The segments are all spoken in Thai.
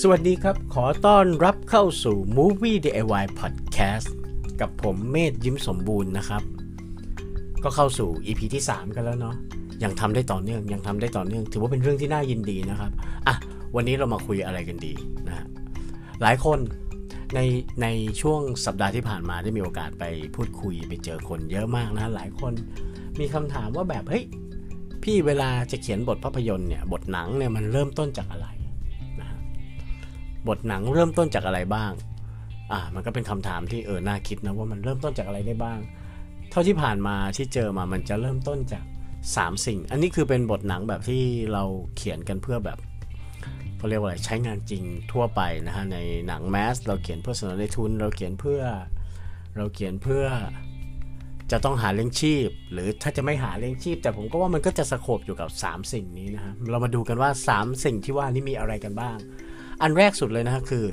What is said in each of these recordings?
สวัสดีครับ ขอต้อนรับเข้าสู่ Movie DIY Podcast กับผมเมธยิ้มสมบูรณ์นะครับ ก็เข้าสู่ EP ที่ 3 กันแล้วเนาะยังทำได้ต่อเนื่องยังทำได้ต่อเนื่อง ถือว่าเป็นเรื่องที่น่ายินดีนะครับอะวันนี้เรามาคุยอะไรกันดีนะหลายคนในในช่วงสัปดาห์ที่ผ่านมาได้มีโอกาสไปพูดคุยไปเจอคนเยอะมากนะหลายคนมีคำถามว่าแบบเฮ้ยพี่เวลาจะเขียนบทภาพยนตร์เนี่ยบทหนังเนี่ยมันเริ่มต้นจากอะไร บทหนังเริ่มต้นจากอะไรบ้าง อ่า มันก็เป็นคำถามที่เออ น่าคิดนะว่ามันเริ่มต้นจากอะไรได้บ้าง เท่าที่ผ่านมาที่เจอมา มันจะเริ่มต้นจาก 3 สิ่ง อันนี้คือเป็นบทหนังแบบที่เราเขียนกันเพื่อแบบเขาเรียกว่าอะไร ใช้งานจริงทั่วไปนะฮะ ในหนังแมส เราเขียนเพื่อเสนอในทุน เราเขียนเพื่อ เราเขียนเพื่อจะต้องหาเลี้ยงชีพ หรือถ้าจะไม่หาเลี้ยงชีพ แต่ผมก็ว่ามันก็จะสโคบอยู่กับ 3 สิ่งนี้นะฮะ เรามาดูกันว่า 3 สิ่งที่ว่านี่มีอะไรกันบ้าง อันแรกสุดเลยนะฮะคือ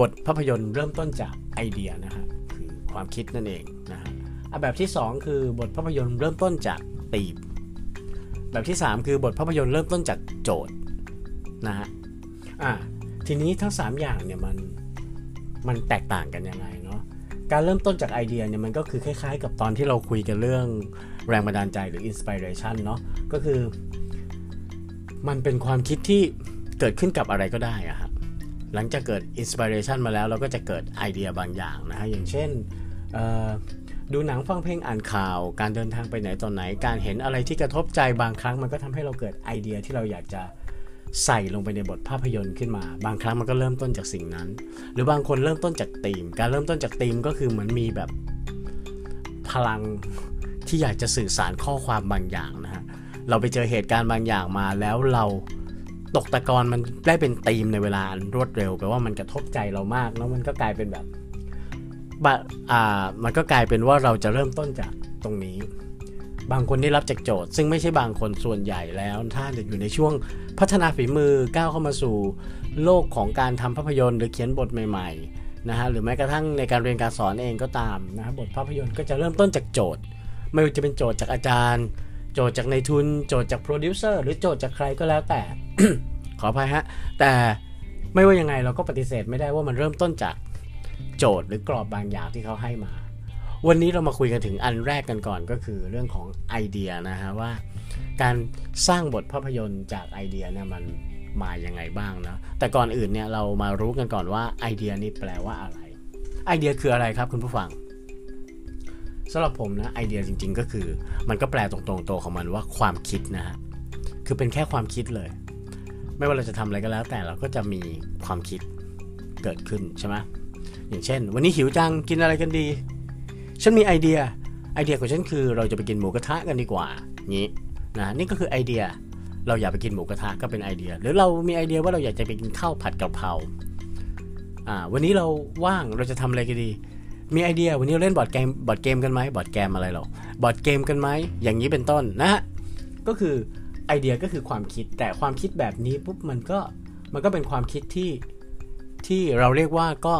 บทภาพยนตร์เริ่มต้นจากไอเดียนะฮะคือความคิดนั่นเองนะฮะอะแบบที่ 2 คือบทภาพยนตร์เริ่มต้นจากตีมแบบที่ 3 คือบทภาพยนตร์เริ่มต้นจากโจทย์นะฮะอะทีนี้ทั้ง 3 อย่างเนี่ยมันมันแตกต่างกันยังไงเนาะการเริ่มต้นจากไอเดียเนี่ยมันก็คือคล้ายๆ กับตอนที่เราคุยกันเรื่องแรงบันดาลใจหรือ inspiration เนาะก็คือ มันเป็นความคิดที่เกิดขึ้นกับอะไรก็ได้อะครับ หลังจากเกิด inspiration มาแล้วเราก็จะเกิดไอเดียบางอย่างนะฮะอย่างเช่นดูหนังฟังเพลงอ่านข่าว การเดินทางไปไหนตอนไหน การเห็นอะไรที่กระทบใจบางครั้งมันก็ทำให้เราเกิดไอเดียที่เราอยากจะใส่ลงไปในบทภาพยนตร์ขึ้นมา บางครั้งมันก็เริ่มต้นจากสิ่งนั้น หรือบางคนเริ่มต้นจากธีม การเริ่มต้นจากธีมก็คือเหมือนมีแบบพลังที่อยากจะสื่อสารข้อความบางอย่างนะฮะเราไปเจอเหตุการณ์บางอย่างมาแล้วเรา ตกตะกอนมันได้เป็นธีมในเวลารวดเร็วแปลว่ามันกระทบใจเรามาก แล้วมันก็กลายเป็นแบบบะอ่ามันก็กลายเป็นว่าเราจะเริ่มต้นจากตรงนี้ บางคนได้รับจากโจทย์ ซึ่งไม่ใช่บางคนส่วนใหญ่แล้ว ถ้าจะอยู่ในช่วงพัฒนาฝีมือก้าวเข้ามาสู่ โลกของการทำภาพยนตร์หรือเขียนบทใหม่ๆนะฮะหรือแม้กระทั่งในการเรียนการสอนเองก็ตามนะฮะบทภาพยนตร์ก็จะเริ่มต้นจากโจทย์ ไม่ว่าจะเป็นโจทย์จากอาจารย์ โจทย์จากในทุน โจทย์จากโปรดิวเซอร์หรือโจทย์จากใครก็แล้วแต่ ขออภัยฮะ แต่ไม่ว่ายังไงเราก็ปฏิเสธไม่ได้ว่ามันเริ่มต้นจากโจทย์หรือกรอบบางอย่างที่เขาให้มา วันนี้เรามาคุยกันถึงอันแรกกันก่อนก็คือเรื่องของไอเดียนะฮะว่า การสร้างบทภาพยนตร์จากไอเดียเนี่ยมันมาอยังไงบ้างนะแต่ก่อนอื่นเนี่ยเรามารู้กันก่อนว่าไอเดียนี่แปลว่าอะไร ไอเดียคืออะไรครับคุณผู้ฟังสำหรับผมนะไอเดียจริง ๆ ก็คือ มันก็แปลตรงๆตัวของมันว่าความคิดนะฮะคือเป็นแค่ความคิดเลย ไม่ว่าเราจะทำอะไรก็แล้ว แต่เราก็จะมีความคิดเกิดขึ้นใช่ไหมอย่างเช่น วันนี้หิวจังกินอะไรกันดี ฉันมีไอเดียไอเดียของฉันคือเราจะไปกินหมูกระทะกันดีกว่างี้นะนี่ก็คือไอเดียเราอยากไปกินหมูกระทะก็เป็นไอเดีย หรือเรามีไอเดียว่าเราอยากจะไปกินข้าวผัดกะเพราอ่าวันนี้เราว่างเราจะทำอะไรกันดี มีไอเดียวันนี้เราเล่นบอร์ดเกมบอร์ดเกมกันไหมบอร์ดเกมอะไรหรอบอร์ดเกมกันไหมอย่างนี้เป็นต้นนะฮะก็คือ ไอเดียก็คือความคิดแต่ความคิดแบบนี้ปุ๊บมันก็มันก็เป็นความคิดที่ที่เราเรียกว่าก็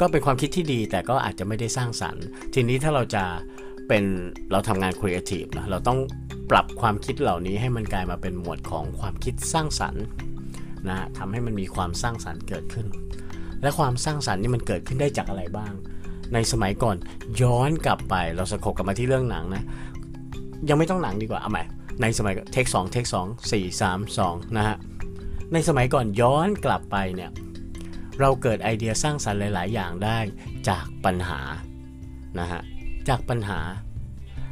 ก็เป็นความคิดที่ดี แต่ก็อาจจะไม่ได้สร้างสรรค์ ทีนี้ถ้าเราจะเป็นเราทำงานครีเอทีฟนะเราต้องปรับความคิดเหล่านี้ให้มันกลายมาเป็นหมวดของความคิดสร้างสรรค์นะทำให้มันมีความสร้างสรรค์เกิดขึ้น และความสร้างสรรค์นี่มันเกิดขึ้นได้จากอะไรบ้าง ในสมัยก่อนย้อนกลับไปเราสะกบกลับมาที่เรื่องหนังนะ ยังไม่ต้องหนังดีกว่าเอาใหม่ ในสมัยเทคสองเทคสองสี่สามสองนะฮะ ในสมัยก่อนย้อนกลับไปเนี่ย เราเกิดไอเดียสร้างสรรค์หลาย ๆ อย่างได้จากปัญหานะฮะ จากปัญหา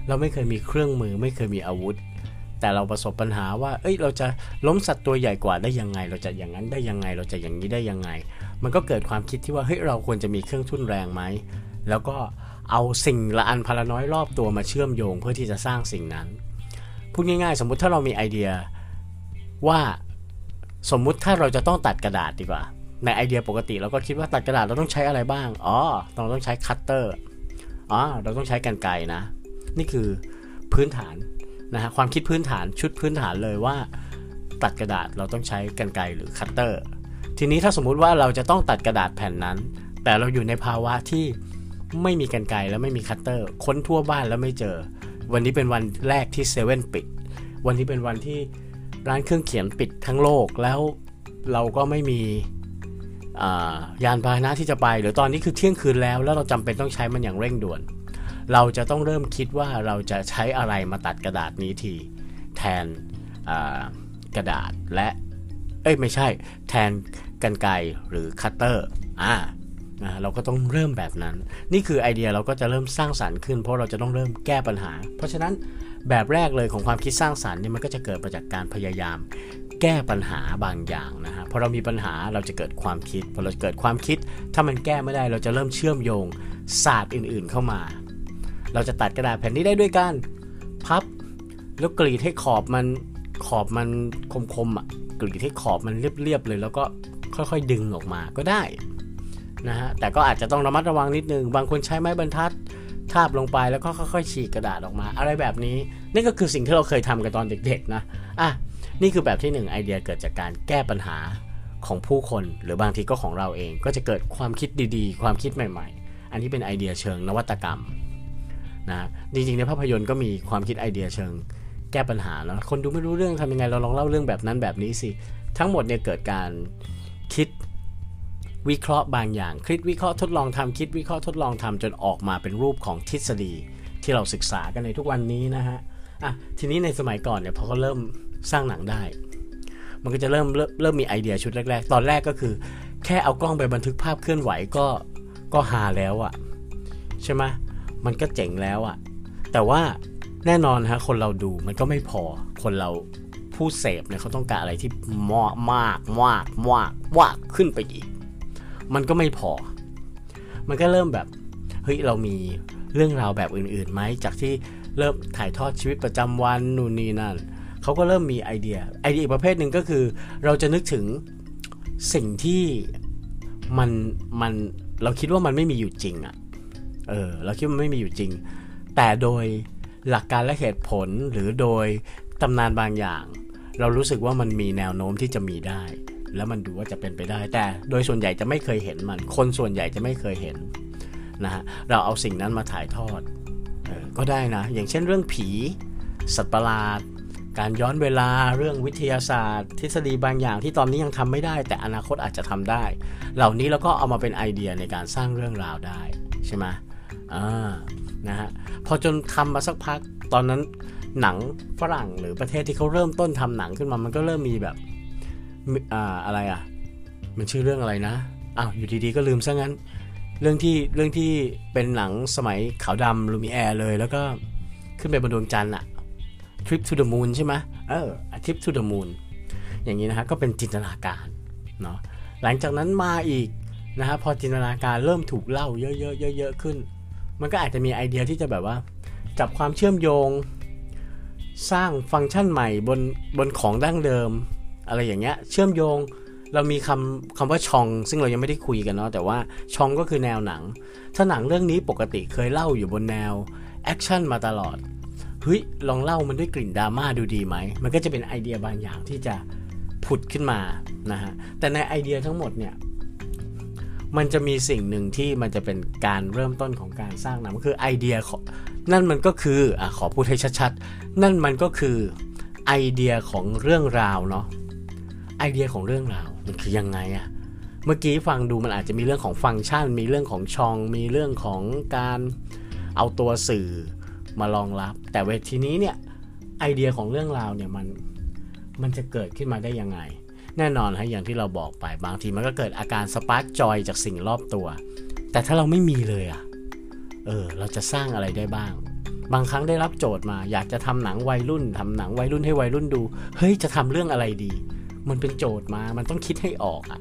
เราไม่เคยมีเครื่องมือไม่เคยมีอาวุธ แต่เราประสบปัญหาว่า เอ้ย เราจะล้มสัตว์ตัวใหญ่กว่าได้ยังไง เราจะอย่างนั้นได้ยังไง เราจะอย่างนี้ได้ยังไง มันก็เกิดความคิดที่ว่า เฮ้ย เราควรจะมีเครื่องทุ่นแรงไหม แล้วก็เอาสิ่งละอันพละน้อยรอบตัวมาเชื่อมโยงเพื่อที่จะสร้างสิ่งนั้น พูดง่ายๆ สมมุติถ้าเรามีไอเดียว่าสมมุติถ้าเราจะต้องตัดกระดาษดีกว่า ในไอเดียปกติเราก็คิดว่าตัดกระดาษเราต้องใช้อะไรบ้าง อ๋อ เราต้องใช้คัตเตอร์อ๋อเราต้องใช้กรรไกรนะ นี่คือพื้นฐานนะฮะความคิดพื้นฐานชุดพื้นฐานเลยว่า ตัดกระดาษเราต้องใช้กรรไกรหรือคัตเตอร์ ทีนี้ถ้าสมมุติว่าเราจะต้องตัดกระดาษแผ่นนั้น แต่เราอยู่ในภาวะที่ไม่มีกันไกและไม่มีคัตเตอร์ ค้นทั่วบ้านแล้วไม่เจอ วันนี้เป็นวันแรกที่เซเว่นปิด วันนี้เป็นวันที่ร้านเครื่องเขียนปิดทั้งโลกแล้วเราก็ไม่มียานพาหนะที่จะไป หรือตอนนี้คือเที่ยงคืนแล้ว แล้วเราจำเป็นต้องใช้มันอย่างเร่งด่วน เราจะต้องเริ่มคิดว่าเราจะใช้อะไรมาตัดกระดาษนี้ทีแทนกระดาษและ เอ้ยไม่ใช่ แทนกรรไกรหรือคัตเตอร์อ่า นะเราก็ต้องเริ่มแบบนั้น นี่คือไอเดียเราก็จะเริ่มสร้างสรรค์ขึ้น เพราะเราจะต้องเริ่มแก้ปัญหา เพราะฉะนั้นแบบแรกเลยของความคิดสร้างสรรค์เนี่ยมันก็จะเกิดมาจากการพยายาม แก้ปัญหาบางอย่างนะฮะพอเรามีปัญหาเราจะเกิดความคิดพอเราเกิดความคิด ถ้ามันแก้ไม่ได้เราจะเริ่มเชื่อมโยงศาสตร์อื่นๆเข้ามา เราจะตัดกระดาษแผ่นนี้ได้ด้วยการพับแล้วกรีดให้ขอบมันขอบมันคมๆอะกรีดให้ขอบมันเรียบๆเลย แล้วก็ค่อยๆดึงออกมาก็ได้ นะฮะแต่ก็อาจจะต้องระมัดระวังนิดนึง บางคนใช้ไม้บรรทัดทาบลงไปแล้วก็ค่อยๆฉีกกระดาษออกมา อะไรแบบนี้ นี่ก็คือสิ่งที่เราเคยทำกันตอนเด็กๆนะอะนี่คือแบบที่ 1 ไอเดียเกิดจากการแก้ปัญหาของผู้คน หรือบางทีก็ของเราเองก็จะเกิดความคิดดีๆ ความคิดใหม่ ๆ อันนี้เป็นไอเดียเชิงนวัตกรรมนะจริงๆในภาพยนตร์ก็มีความคิดไอเดียเชิง แก้ปัญหาแล้วคนดูไม่รู้เรื่องทำยังไงเราลองเล่าเรื่องแบบนั้นแบบนี้สิทั้งหมดเนี่ยเกิดการคิด วิเคราะห์บางอย่าง คิดวิเคราะห์ทดลองทำคิดวิเคราะห์ทดลองทำจนออกมาเป็นรูปของทฤษฎีที่เราศึกษากันในทุกวันนี้นะฮะอะทีนี้ในสมัยก่อนเนี่ยพอเขาเริ่มสร้างหนังได้ มันก็จะเริ่มเริ่มเริ่มมีไอเดียชุดแรก ๆ ตอนแรกก็คือ แค่เอากล้องไปบันทึกภาพเคลื่อนไหวก็ก็หาแล้วอะใช่ไหมมันก็เจ๋งแล้วอะแต่ว่าแน่นอนฮะคนเราดูมันก็ไม่พอคนเราผู้เสพเนี่ยเขาต้องการอะไรที่มากมากมากมากมากขึ้นไปอีก มันก็ไม่พอ มันก็เริ่มแบบเฮ้ยเรามีเรื่องราวแบบอื่นๆไหมจากที่เริ่มถ่ายทอดชีวิตประจำวันนู่นนี่นั่นเขาก็เริ่มมีไอเดียไอเดียอีกประเภทหนึ่งก็คือ เราจะนึกถึงสิ่งที่มันมันเราคิดว่ามันไม่มีอยู่จริงอะ่ะเออเราคิดว่ามันไม่มีอยู่จริง แต่โดยหลักการและเหตุผลหรือโดยตำนานบางอย่าง เรารู้สึกว่ามันมีแนวโน้มที่จะมีได้ แล้วมันดูว่าจะเป็นไปได้ แต่โดยส่วนใหญ่จะไม่เคยเห็นมัน คนส่วนใหญ่จะไม่เคยเห็นนะฮะเราเอาสิ่งนั้นมาถ่ายทอดออก็ได้นะ อย่างเช่นเรื่องผี สัตว์ประหลาด การย้อนเวลาเรื่องวิทยาศาสตร์ ทฤษฎีบางอย่างที่ตอนนี้ยังทำไม่ได้ แต่อนาคตอาจจะทำได้ เหล่านี้เราก็เอามาเป็นไอเดียในการสร้างเรื่องราวได้ใช่ไหมอ่านะฮะพอจนทำมาสักพักตอนนั้นหนังฝรั่งหรือประเทศที่เขาเริ่มต้นทำหนังขึ้นมามันก็เริ่มมีแบบ อ่าอะไรอะ มันชื่อเรื่องอะไรนะอ้าวอยู่ดีๆก็ลืมซะงั้น เรื่องที่เรื่องที่เป็นหนังสมัยขาวดำลูมิแอร์เลย แล้วก็ขึ้นไปบนดวงจันทร์อะ Trip to the Moon ใช่ไหมเออ Trip to the Moon อย่างนี้นะฮะก็เป็นจินตนาการเนาะหลังจากนั้นมาอีกนะฮะพอจินตนาการเริ่มถูกเล่าเยอะๆเยอะๆขึ้น มันก็อาจจะมีไอเดียที่จะแบบว่า จับความเชื่อมโยง สร้างฟังก์ชันใหม่บนบนของดั้งเดิม อะไรอย่างเงี้ย เชื่อมโยงเรามีคำคำว่าชอง ซึ่งเรายังไม่ได้คุยกันเนาะแต่ว่าชองก็คือแนวหนัง ถ้าหนังเรื่องนี้ปกติเคยเล่าอยู่บนแนวแอคชั่นมาตลอดเฮ้ยลองเล่ามันด้วยกลิ่นดราม่าดูดีไหม มันก็จะเป็นไอเดียบางอย่างที่จะผุดขึ้นมานะฮะแต่ในไอเดียทั้งหมดเนี่ยมันจะมีสิ่งหนึ่งที่มันจะเป็นการเริ่มต้นของการสร้างหนังคือไอเดียนั่นมันก็คืออะขอพูดให้ชัดๆ นั่นมันก็คือไอเดียของเรื่องราวเนาะ ไอเดียของเรื่องราวมันคือยังไงอะเมื่อกี้ฟังดูมันอาจจะมีเรื่องของฟังก์ชัน มีเรื่องของชอง มีเรื่องของการเอาตัวสื่อมารองรับ แต่เวทีนี้เนี่ยไอเดียของเรื่องราวเนี่ยมันมันจะเกิดขึ้นมาได้ยังไง แน่นอนฮะอย่างที่เราบอกไปบางทีมันก็เกิดอาการสปาร์กจอยจากสิ่งรอบตัว แต่ถ้าเราไม่มีเลยอะเออเราจะสร้างอะไรได้บ้าง บางครั้งได้รับโจทย์มา อยากจะทำหนังวัยรุ่นทำหนังวัยรุ่นให้วัยรุ่นดู เฮ้ยจะทำเรื่องอะไรดี มันเป็นโจทย์มา มันต้องคิดให้ออกอะ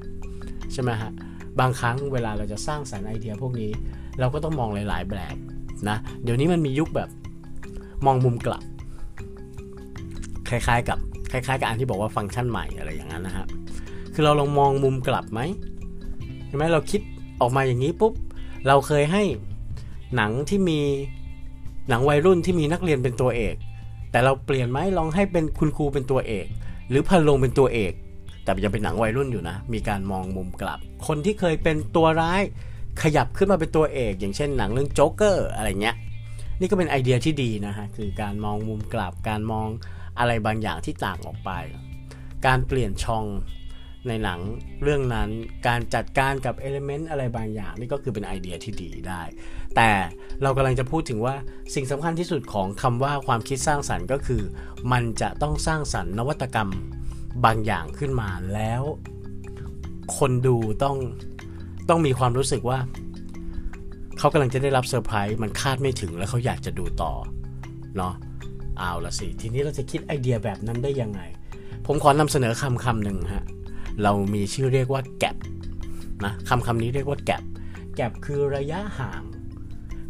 ใช่ไหมฮะ บางครั้งเวลาเราจะสร้างสรรค์ไอเดียพวกนี้ เราก็ต้องมองหลาย ๆ แบบนะ เดี๋ยวนี้มันมียุคแบบมองมุมกลับ คล้ายๆ กับคล้ายๆ กับอันที่บอกว่าฟังก์ชันใหม่อะไรอย่างนั้นนะฮะ คือเราลองมองมุมกลับไหมใช่ไหมเราคิดออกมาอย่างนี้ปุ๊บ เราเคยให้หนังที่มีหนังวัยรุ่นที่มีนักเรียนเป็นตัวเอก แต่เราเปลี่ยนไหมลองให้เป็นคุณครูเป็นตัวเอก หรือพันลงเป็นตัวเอก แต่ยังเป็นหนังวัยรุ่นอยู่นะ มีการมองมุมกลับ คนที่เคยเป็นตัวร้ายขยับขึ้นมาเป็นตัวเอก อย่างเช่นหนังเรื่องโจ๊กเกอร์อะไรเงี้ยนี่ก็เป็นไอเดียที่ดีนะฮะคือการมองมุมกลับ การมองอะไรบางอย่างที่ต่างออกไป การเปลี่ยนช่อง ในหนังเรื่องนั้นการจัดการกับเอลิเมนต์อะไรบางอย่าง นี่ก็คือเป็นไอเดียที่ดีได้ แต่เรากำลังจะพูดถึงว่าสิ่งสำคัญที่สุดของคำว่าความคิดสร้างสรรค์ก็คือ มันจะต้องสร้างสรรค์นวัตกรรมบางอย่างขึ้นมาแล้ว คนดูต้องต้องมีความรู้สึกว่า เขากำลังจะได้รับเซอร์ไพรส์มันคาดไม่ถึงแล้วเขาอยากจะดูต่อเนาะเอาละสิ ทีนี้เราจะคิดไอเดียแบบนั้นได้ยังไง ผมขอนำเสนอคำคำหนึ่งฮะ เรามีชื่อเรียกว่าแก p นะคำคำนี้เรียกว่าแก p แก p คือระยะห่าง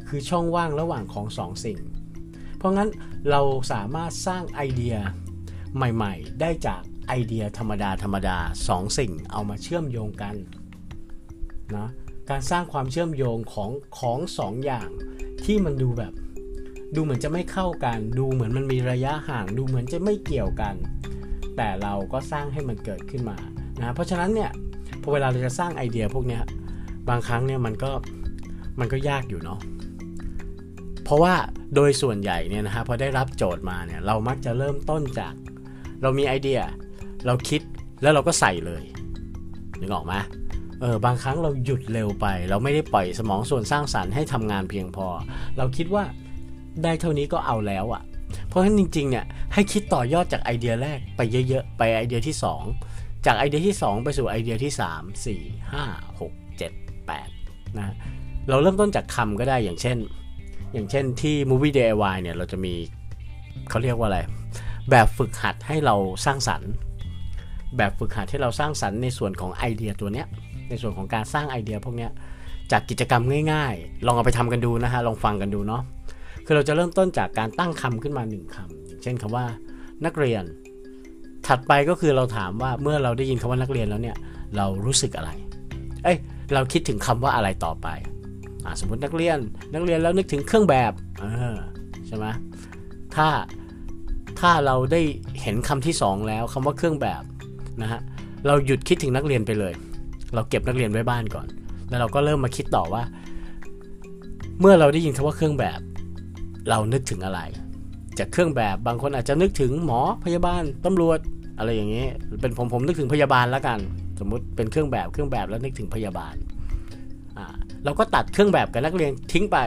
คือช่องว่างระหว่างของสองสิ่ง เพราะงั้นเราสามารถสร้างไอเดียใหม่ๆ ได้จากไอเดียธรรมดาธรรมดาสองสิ่งเอามาเชื่อมโยงกันนะการสร้างความเชื่อมโยงของของสองอย่างที่มันดูแบบ ดูเหมือนจะไม่เข้ากัน ดูเหมือนมันมีระยะห่าง ดูเหมือนจะไม่เกี่ยวกัน แต่เราก็สร้างให้มันเกิดขึ้นมา นะเพราะฉะนั้นเนี่ยพอเวลาเราจะสร้างไอเดียพวกนี้บางครั้งเนี่ยมันก็มันก็ยากอยู่เนาะเพราะว่าโดยส่วนใหญ่เนี่ยนะฮะพอได้รับโจทย์มาเนี่ยเรามักจะเริ่มต้นจาก เรามีไอเดีย เราคิดแล้วเราก็ใส่เลยนึกออกไหมเออบางครั้งเราหยุดเร็วไป เราไม่ได้ปล่อยสมองส่วนสร้างสรรค์ให้ทำงานเพียงพอ เราคิดว่าได้เท่านี้ก็เอาแล้วอะ่ะ เพราะฉะนั้นจริงๆเนี่ยให้คิดต่อยอดจากไอเดียแรกไปเยอะๆ ไปไอเดียที่ 2 จากไอเดียที่ 2 ไปสู่ไอเดียที่ 3 4 5 6 7 8นะเราเริ่มต้นจากคำก็ได้อย่างเช่น อย่างเช่นที่ Movie DIY เนี่ยเราจะมีเขาเรียกว่าอะไร แบบฝึกหัดให้เราสร้างสรรค์แบบฝึกหัดให้เราสร้างสรรค์ในส่วนของไอเดียตัวเนี้ยในส่วนของการสร้างไอเดียพวกเนี้ยจากกิจกรรมง่ายๆ ลองเอาไปทำกันดูนะฮะลองฟังกันดูเนาะคือเราจะเริ่มต้นจากการตั้งคำขึ้นมาหนึ่งคำเช่นคำว่านักเรียน ถัดไปก็คือเราถามว่าเมื่อเราได้ยินคำว่านักเรียนแล้วเนี่ย เรารู้สึกอะไร เอ้ย เราคิดถึงคำว่าอะไรต่อไปอสมมตินักเรียน นักเรียนแล้วนึกถึงเครื่องแบบเออใช่ไหมถ้าถ้าเราได้เห็นคำที่สองแล้วคำว่าเครื่องแบบนะฮะเราหยุดคิดถึงนักเรียนไปเลย เราเก็บนักเรียนไว้บ้านก่อน แล้วเราก็เริ่มมาคิดต่อว่า เมื่อเราได้ยินคำว่าเครื่องแบบ เรานึกถึงอะไร จากเครื่องแบบบางคนอาจจะนึกถึงหมอพยาบาลตำรวจ อะไรอย่างนี้ เป็นผมผมนึกถึงพยาบาลแล้วกัน สมมุติเป็นเครื่องแบบเครื่องแบบแล้วนึกถึงพยาบาลอ่าเราก็ตัดเครื่องแบบกับนักเรียนทิ้งไป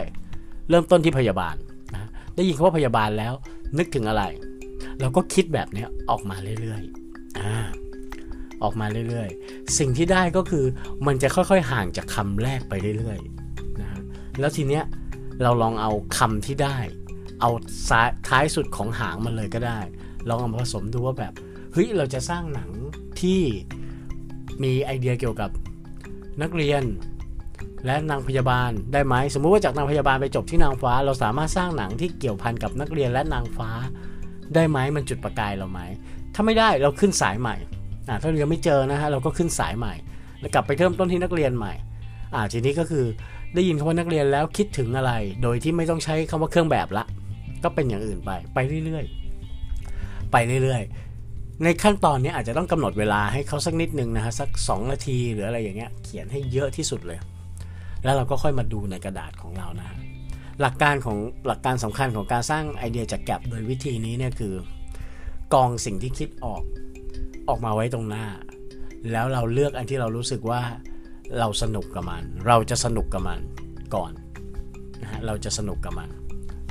เริ่มต้นที่พยาบาลนะได้ยินคำว่าพยาบาลแล้ว นึกถึงอะไร เราก็คิดแบบนี้ออกมาเรื่อยๆอ่าออกมาเรื่อยๆ สิ่งที่ได้ก็คือมันจะค่อยๆ ห่างจากคำแรกไปเรื่อยๆนะฮะแล้วทีเนี้ยเราลองเอาคำที่ได้ เอาท้ายสุดของหางมันเลยก็ได้ ลองเอามาผสมดูว่าแบบ เฮ้ยเราจะสร้างหนังที่มีไอเดียเกี่ยวกับนักเรียนและนางพยาบาลได้ไหมสมมุติว่าจากนางพยาบาลไปจบที่นางฟ้า เราสามารถสร้างหนังที่เกี่ยวพันกับนักเรียนและนางฟ้าได้ไหมมันจุดประกายเราไหมถ้าไม่ได้เราขึ้นสายใหม่อ่าถ้าเรายังไม่เจอนะฮะเราก็ขึ้นสายใหม่ แล้วกลับไปเริ่มต้นที่นักเรียนใหม่อ่าทีนี้ก็คือได้ยินคำว่านักเรียนแล้วคิดถึงอะไร โดยที่ไม่ต้องใช้คำว่าเครื่องแบบละ ก็เป็นอย่างอื่นไปไปเรื่อยๆ ไปเรื่อยๆ ในขั้นตอนนี้อาจจะต้องกำหนดเวลาให้เขาสักนิดนึงนะฮะสัก 2 นาทีหรืออะไรอย่างเงี้ยเขียนให้เยอะที่สุดเลย แล้วเราก็ค่อยมาดูในกระดาษของเรานะหลักการของหลักการสำคัญของการสร้างไอเดียจากแกลบโดยวิธีนี้เนี่ยคือกองสิ่งที่คิดออกออกมาไว้ตรงหน้า แล้วเราเลือกอันที่เรารู้สึกว่าเราสนุกกับมัน เราจะสนุกกับมันก่อนนะฮะเราจะสนุกกับมัน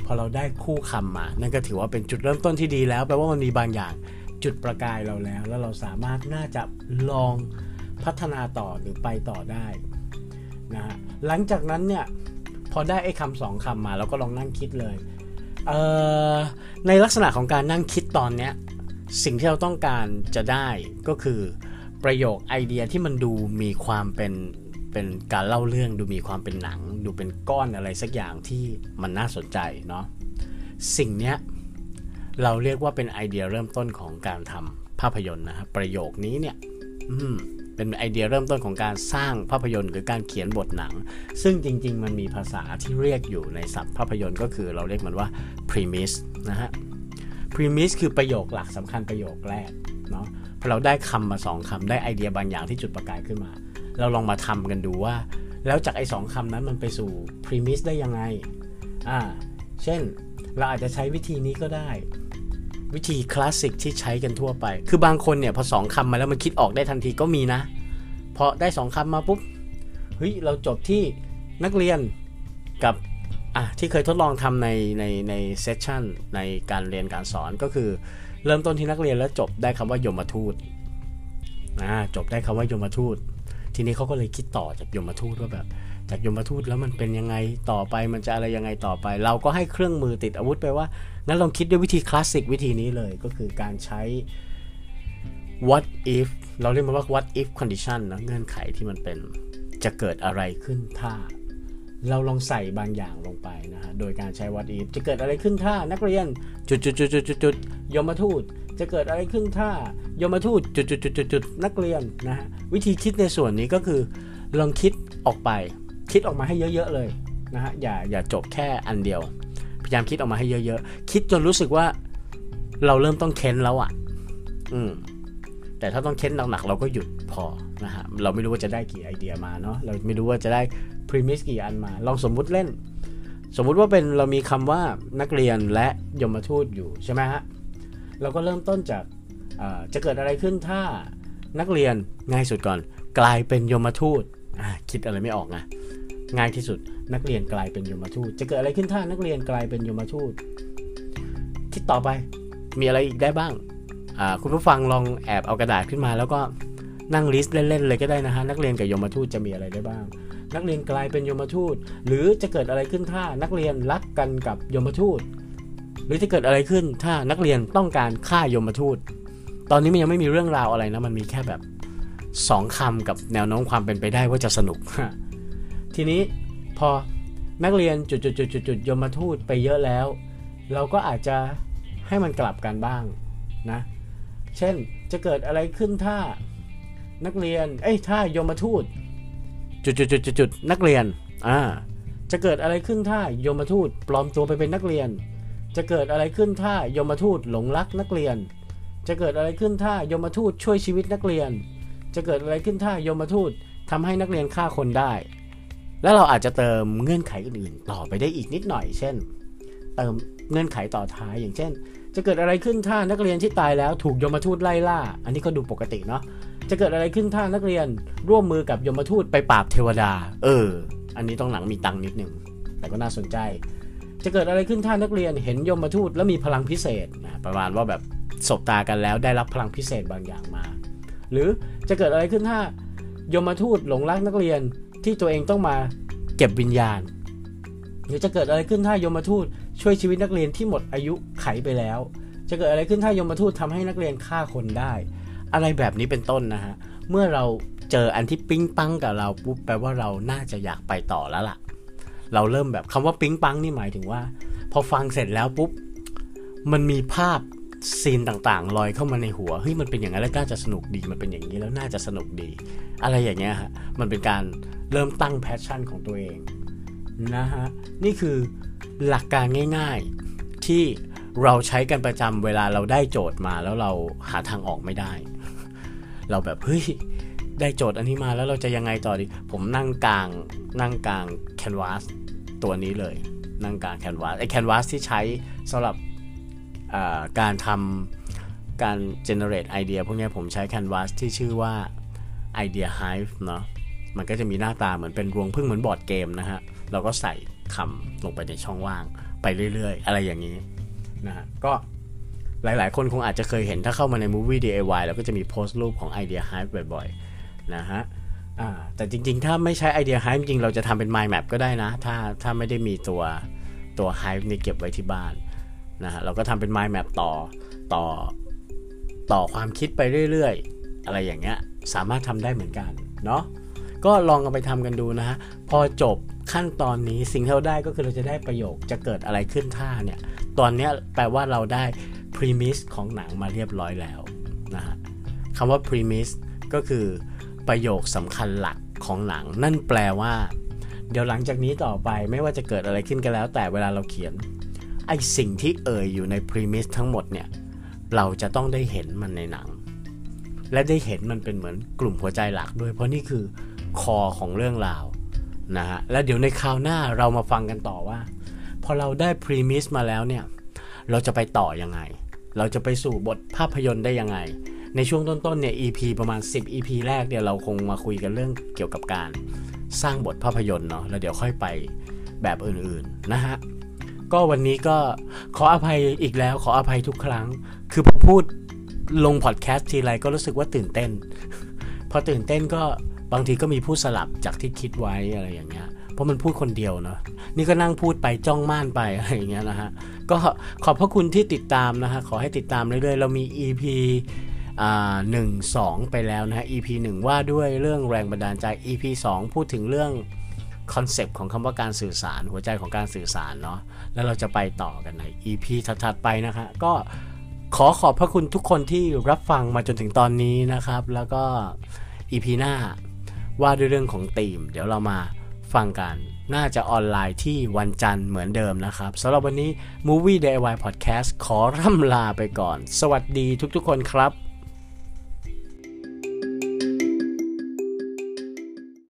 พอเราได้คู่คำมา นั่นก็ถือว่าเป็นจุดเริ่มต้นที่ดีแล้วแปลว่ามันมีบางอย่าง จุดประกายเราแล้ว แล้วเราสามารถน่าจะลองพัฒนาต่อหรือไปต่อได้นะฮะหลังจากนั้นเนี่ยพอได้ไอ้คำสองคำมาเราก็ลองนั่งคิดเลยเในลักษณะของการนั่งคิดตอนเนี้ยสิ่งที่เราต้องการจะได้ก็คือประโยคไอเดียที่มันดูมีความเป็นเป็นการเล่าเรื่องดูมีความเป็นหนัง ดูเป็นก้อนอะไรสักอย่างที่มันน่าสนใจเนาะสิ่งเนี้ย เราเรียกว่าเป็นไอเดียเริ่มต้นของการทำภาพยนตร์นะครับประโยคนี้เนี่ยเป็นไอเดียเริ่มต้นของการสร้างภาพยนตร์หรือการเขียนบทหนัง ซึ่งจริง ๆ มันมีภาษาที่เรียกอยู่ในศัพท์ภาพยนตร์ก็คือเราเรียกมันว่า premise นะฮะ premise คือประโยคหลักสำคัญประโยคแรกเนาะพอเราได้คำมาสองคำได้ไอเดียบางอย่างที่จุดประกายขึ้นมา เราลองมาทำกันดูว่า แล้วจากไอ้สองคำนั้นมันไปสู่ premise ได้ยังไงอ่าเช่นเราอาจจะใช้วิธีนี้ก็ได้ วิธีคลาสสิกที่ใช้กันทั่วไป คือบางคนเนี่ยพอสองคำมาแล้วมันคิดออกได้ทันทีก็มีนะ พอได้สองคำมาปุ๊บ เฮ้ย เราจบที่นักเรียนกับอะที่เคยทดลองทำในในในเซสชันในการเรียนการสอนก็คือ เริ่มต้นที่นักเรียนแล้วจบได้คำว่ายมทูตอ่าจบได้คำว่ายมทูต ทีนี้เขาก็เลยคิดต่อจากยมทูตว่าแบบ จากยมทูตแล้วมันเป็นยังไงต่อไปมันจะอะไรยังไงต่อไป เราก็ให้เครื่องมือติดอาวุธไปว่างั้นลองคิดด้วยวิธีคลาสสิกวิธีนี้เลยก็คือการใช้ what if เราเรียกมันว่า what if condition นะเงื่อนไขที่มันเป็นจะเกิดอะไรขึ้นถ้า เราลองใส่บางอย่างลงไปนะฮะโดยการใช้ what if จะเกิดอะไรขึ้นถ้านักเรียนจุดจุดจุดจุดจุดจุดยมทูตจะเกิดอะไรขึ้นถ้ายมทูตจุดจุดจุดจุดจุดนักเรียนนะฮะวิธีคิดในส่วนนี้ก็คือลองคิดออกไป คิดออกมาให้เยอะ ๆ เลยนะฮะอย่าอย่าจบแค่อันเดียว พยายามคิดออกมาให้เยอะ ๆ คิดจนรู้สึกว่าเราเริ่มต้องเค้นแล้วอะ่ะ อืมแต่ถ้าต้องเค้นหนักๆเราก็หยุดพอนะฮะเราไม่รู้ว่าจะได้กี่ไอเดียมาเนาะเราไม่รู้ว่าจะได้พรีมิสกี่อันมาลองสมมุติเล่น สมมุติว่าเป็นเรามีคำว่านักเรียนและยมทูตอยู่ใช่ไหมฮะเราก็เริ่มต้นจากจะเกิดอะไรขึ้นถ้านักเรียนง่ายสุดก่อน กลายเป็นยมทูตคิดอะไรไม่ออกนะ ง่ายที่สุดนักเรียนกลายเป็นยมทูตจะเกิดอะไรขึ้นถ้านักเรียนกลายเป็นยมทูตคิดต่อไปมีอะไรอีกได้บ้างคุณผู้ฟังลองแอบเอากระดาษขึ้นมา แล้วก็นั่งลิสต์เล่นๆเลยก็ได้นะฮะนักเรียนกับยมทูตจะมีอะไรได้บ้าง นักเรียนกลายเป็นยมทูต หรือจะเกิดอะไรขึ้นถ้านักเรียนรักกันกับยมทูต หรือจะเกิดอะไรขึ้นถ้านักเรียนต้องการฆ่ายมทูต ตอนนี้มันยังไม่มีเรื่องราวอะไรนะมันมีแค่แบบสองคำกับแนวโน้มความเป็นไปได้ว่าจะสนุก ทีนี้พอนักเรียนจุดๆๆๆยมทูตไปเยอะแล้ว เราก็อาจจะให้มันกลับกันบ้างนะ เช่นจะเกิดอะไรขึ้นถ้านักเรียนเอ้ยถ้ายมทูตจุดๆๆๆนักเรียนอ่าจะเกิดอะไรขึ้นถ้ายมทูตปลอมตัวไปเป็นนักเรียน จะเกิดอะไรขึ้นถ้ายมทูตหลงรักนักเรียน จะเกิดอะไรขึ้นถ้ายมทูตช่วยชีวิตนักเรียน จะเกิดอะไรขึ้นถ้ายมทูตทำให้นักเรียนฆ่าคนได้ แล้วเราอาจจะเติมเงื่อนไขอื่นๆ ต่อไปได้อีกนิดหน่อย เช่น เติมเงื่อนไขต่อท้ายอย่างเช่น จะเกิดอะไรขึ้นถ้านักเรียนที่ตายแล้วถูกยมทูตไล่ล่า อันนี้ก็ดูปกติเนาะจะเกิดอะไรขึ้นถ้านักเรียนร่วมมือกับยมทูตไปปราบเทวดา เออ อันนี้ต้องหลังมีตังนิดนึงแต่ก็น่าสนใจ จะเกิดอะไรขึ้นถ้านักเรียนเห็นยมทูตแล้วมีพลังพิเศษนะประมาณว่าแบบสบตากันแล้วได้รับพลังพิเศษบางอย่างมา หรือจะเกิดอะไรขึ้นถ้ายมทูตหลงรักนักเรียน ที่ตัวเองต้องมาเก็บวิญญาณหรือจะเกิดอะไรขึ้นถ้ายมทูตช่วยชีวิตนักเรียนที่หมดอายุไขไปแล้ว จะเกิดอะไรขึ้นถ้ายมทูตทำให้นักเรียนฆ่าคนได้ อะไรแบบนี้เป็นต้นนะฮะเมื่อเราเจออันที่ปิ๊งปังกับเราปุ๊บแปลว่าเราน่าจะอยากไปต่อแล้วล่ะ เราเริ่มแบบคำว่าปิ๊งปังนี่หมายถึงว่า พอฟังเสร็จแล้วปุ๊บมันมีภาพ ซีนต่างๆ ลอยเข้ามาในหัวเฮ้ยมันเป็นอย่างนั้นแล้วน่าจะสนุกดีมันเป็นอย่างนี้แล้วน่าจะสนุกดี อะไรอย่างเงี้ยฮะมันเป็นการเริ่มตั้งแพชชั่นของตัวเองนะฮะนี่คือหลักการง่าย ๆที่เราใช้กันประจำเวลาเราได้โจทย์มาแล้วเราหาทางออกไม่ได้ เราแบบเฮ้ยได้โจทย์อันนี้มาแล้วเราจะยังไงต่อดี ผมนั่งกลางนั่งกลางแคนวาสตัวนี้เลย นั่งกลางแคนวาสไอแคนวาสที่ใช้สำหรับ การทำการ generate ไอเดียพวกนี้ผมใช้ Canvas ที่ชื่อว่า Idea Hive เนาะมันก็จะมีหน้าตาเหมือนเป็นรวงพึ่งเหมือนบอร์ดเกมนะฮะ เราก็ใส่คำลงไปในช่องว่างไปเรื่อยๆ อะไรอย่างนี้นะฮะก็หลายๆ คนคงอาจจะเคยเห็นถ้าเข้ามาใน Movie DIY เราก็จะมีโพสต์รูปของ Idea Hive บ่อยๆ นะฮะแต่จริงๆ ถ้าไม่ใช้ Idea Hive จริงเราจะทำเป็น Mind Map ก็ได้นะ ถ้าถ้าไม่ได้มีตัวตัว Hive นี่เก็บไว้ที่บ้าน นะฮะเราก็ทำเป็น mind map ต่อต่อต่อความคิดไปเรื่อยๆ อะไรอย่างเงี้ยสามารถทำได้เหมือนกันเนาะก็ลองกันไปทำกันดูนะฮะพอจบขั้นตอนนี้สิ่งที่เราได้ก็คือเราจะได้ประโยคจะเกิดอะไรขึ้นท่าเนี่ยตอนนี้แปลว่าเราได้ premise ของหนังมาเรียบร้อยแล้วนะฮะคำว่า premise ก็คือประโยคสำคัญหลักของหนัง นั่นแปลว่า เดี๋ยวหลังจากนี้ต่อไปไม่ว่าจะเกิดอะไรขึ้นกันแล้ว แต่เวลาเราเขียน อสิ่งที่เอ่ยอยู่ใน premise ทั้งหมดเนี่ย เราจะต้องได้เห็นมันในหนัง และได้เห็นมันเป็นเหมือนกลุ่มหัวใจหลักด้วย เพราะนี่คือ core ของเรื่องราวนะฮะ และเดี๋ยวในคราวหน้าเรามาฟังกันต่อว่า พอเราได้ premise มาแล้วเนี่ย เราจะไปต่อยังไง เราจะไปสู่บทภาพยนตร์ได้ยังไง ในช่วงต้นๆเนี่ย EP ประมาณ 10 EP แรกเนี่ยเราคงมาคุยกันเรื่องเกี่ยวกับการสร้างบทภาพยนตร์เนาะ แล้วเดี๋ยวค่อยไปแบบอื่นๆนะฮะ ก็วันนี้ก็ขออภัยอีกแล้วขออภัยทุกครั้ง คือพอพูดลงพอดแคสต์ทีไรก็รู้สึกว่าตื่นเต้น พอตื่นเต้นก็บางทีก็มีพูดสลับจากที่คิดไว้อะไรอย่างเงี้ย เพราะมันพูดคนเดียวเนาะ นี่ก็นั่งพูดไปจ้องม่านไปอะไรอย่างเงี้ยนะฮะ ก็ขอบพระคุณที่ติดตามนะฮะ ขอให้ติดตามเรื่อยๆ เรามี EP อ่าหนึ่งสองไปแล้วนะฮะ EP 1ว่าด้วยเรื่องแรงบันดาลใจ EP 2พูดถึงเรื่อง คอนเซปต์ของคำว่าการสื่อสาร หัวใจของการสื่อสารเนาะแล้วเราจะไปต่อกันใน EP ถัดๆไปนะคะก็ขอขอบพระคุณทุกคนที่รับฟังมาจนถึงตอนนี้นะครับ แล้วก็ EP หน้าว่าด้วยเรื่องของธีม เดี๋ยวเรามาฟังกัน น่าจะออนไลน์ที่วันจันทร์เหมือนเดิมนะครับสำหรับวันนี้ Movie DIY Podcast ขอร่ำลาไปก่อน สวัสดีทุกๆคนครับ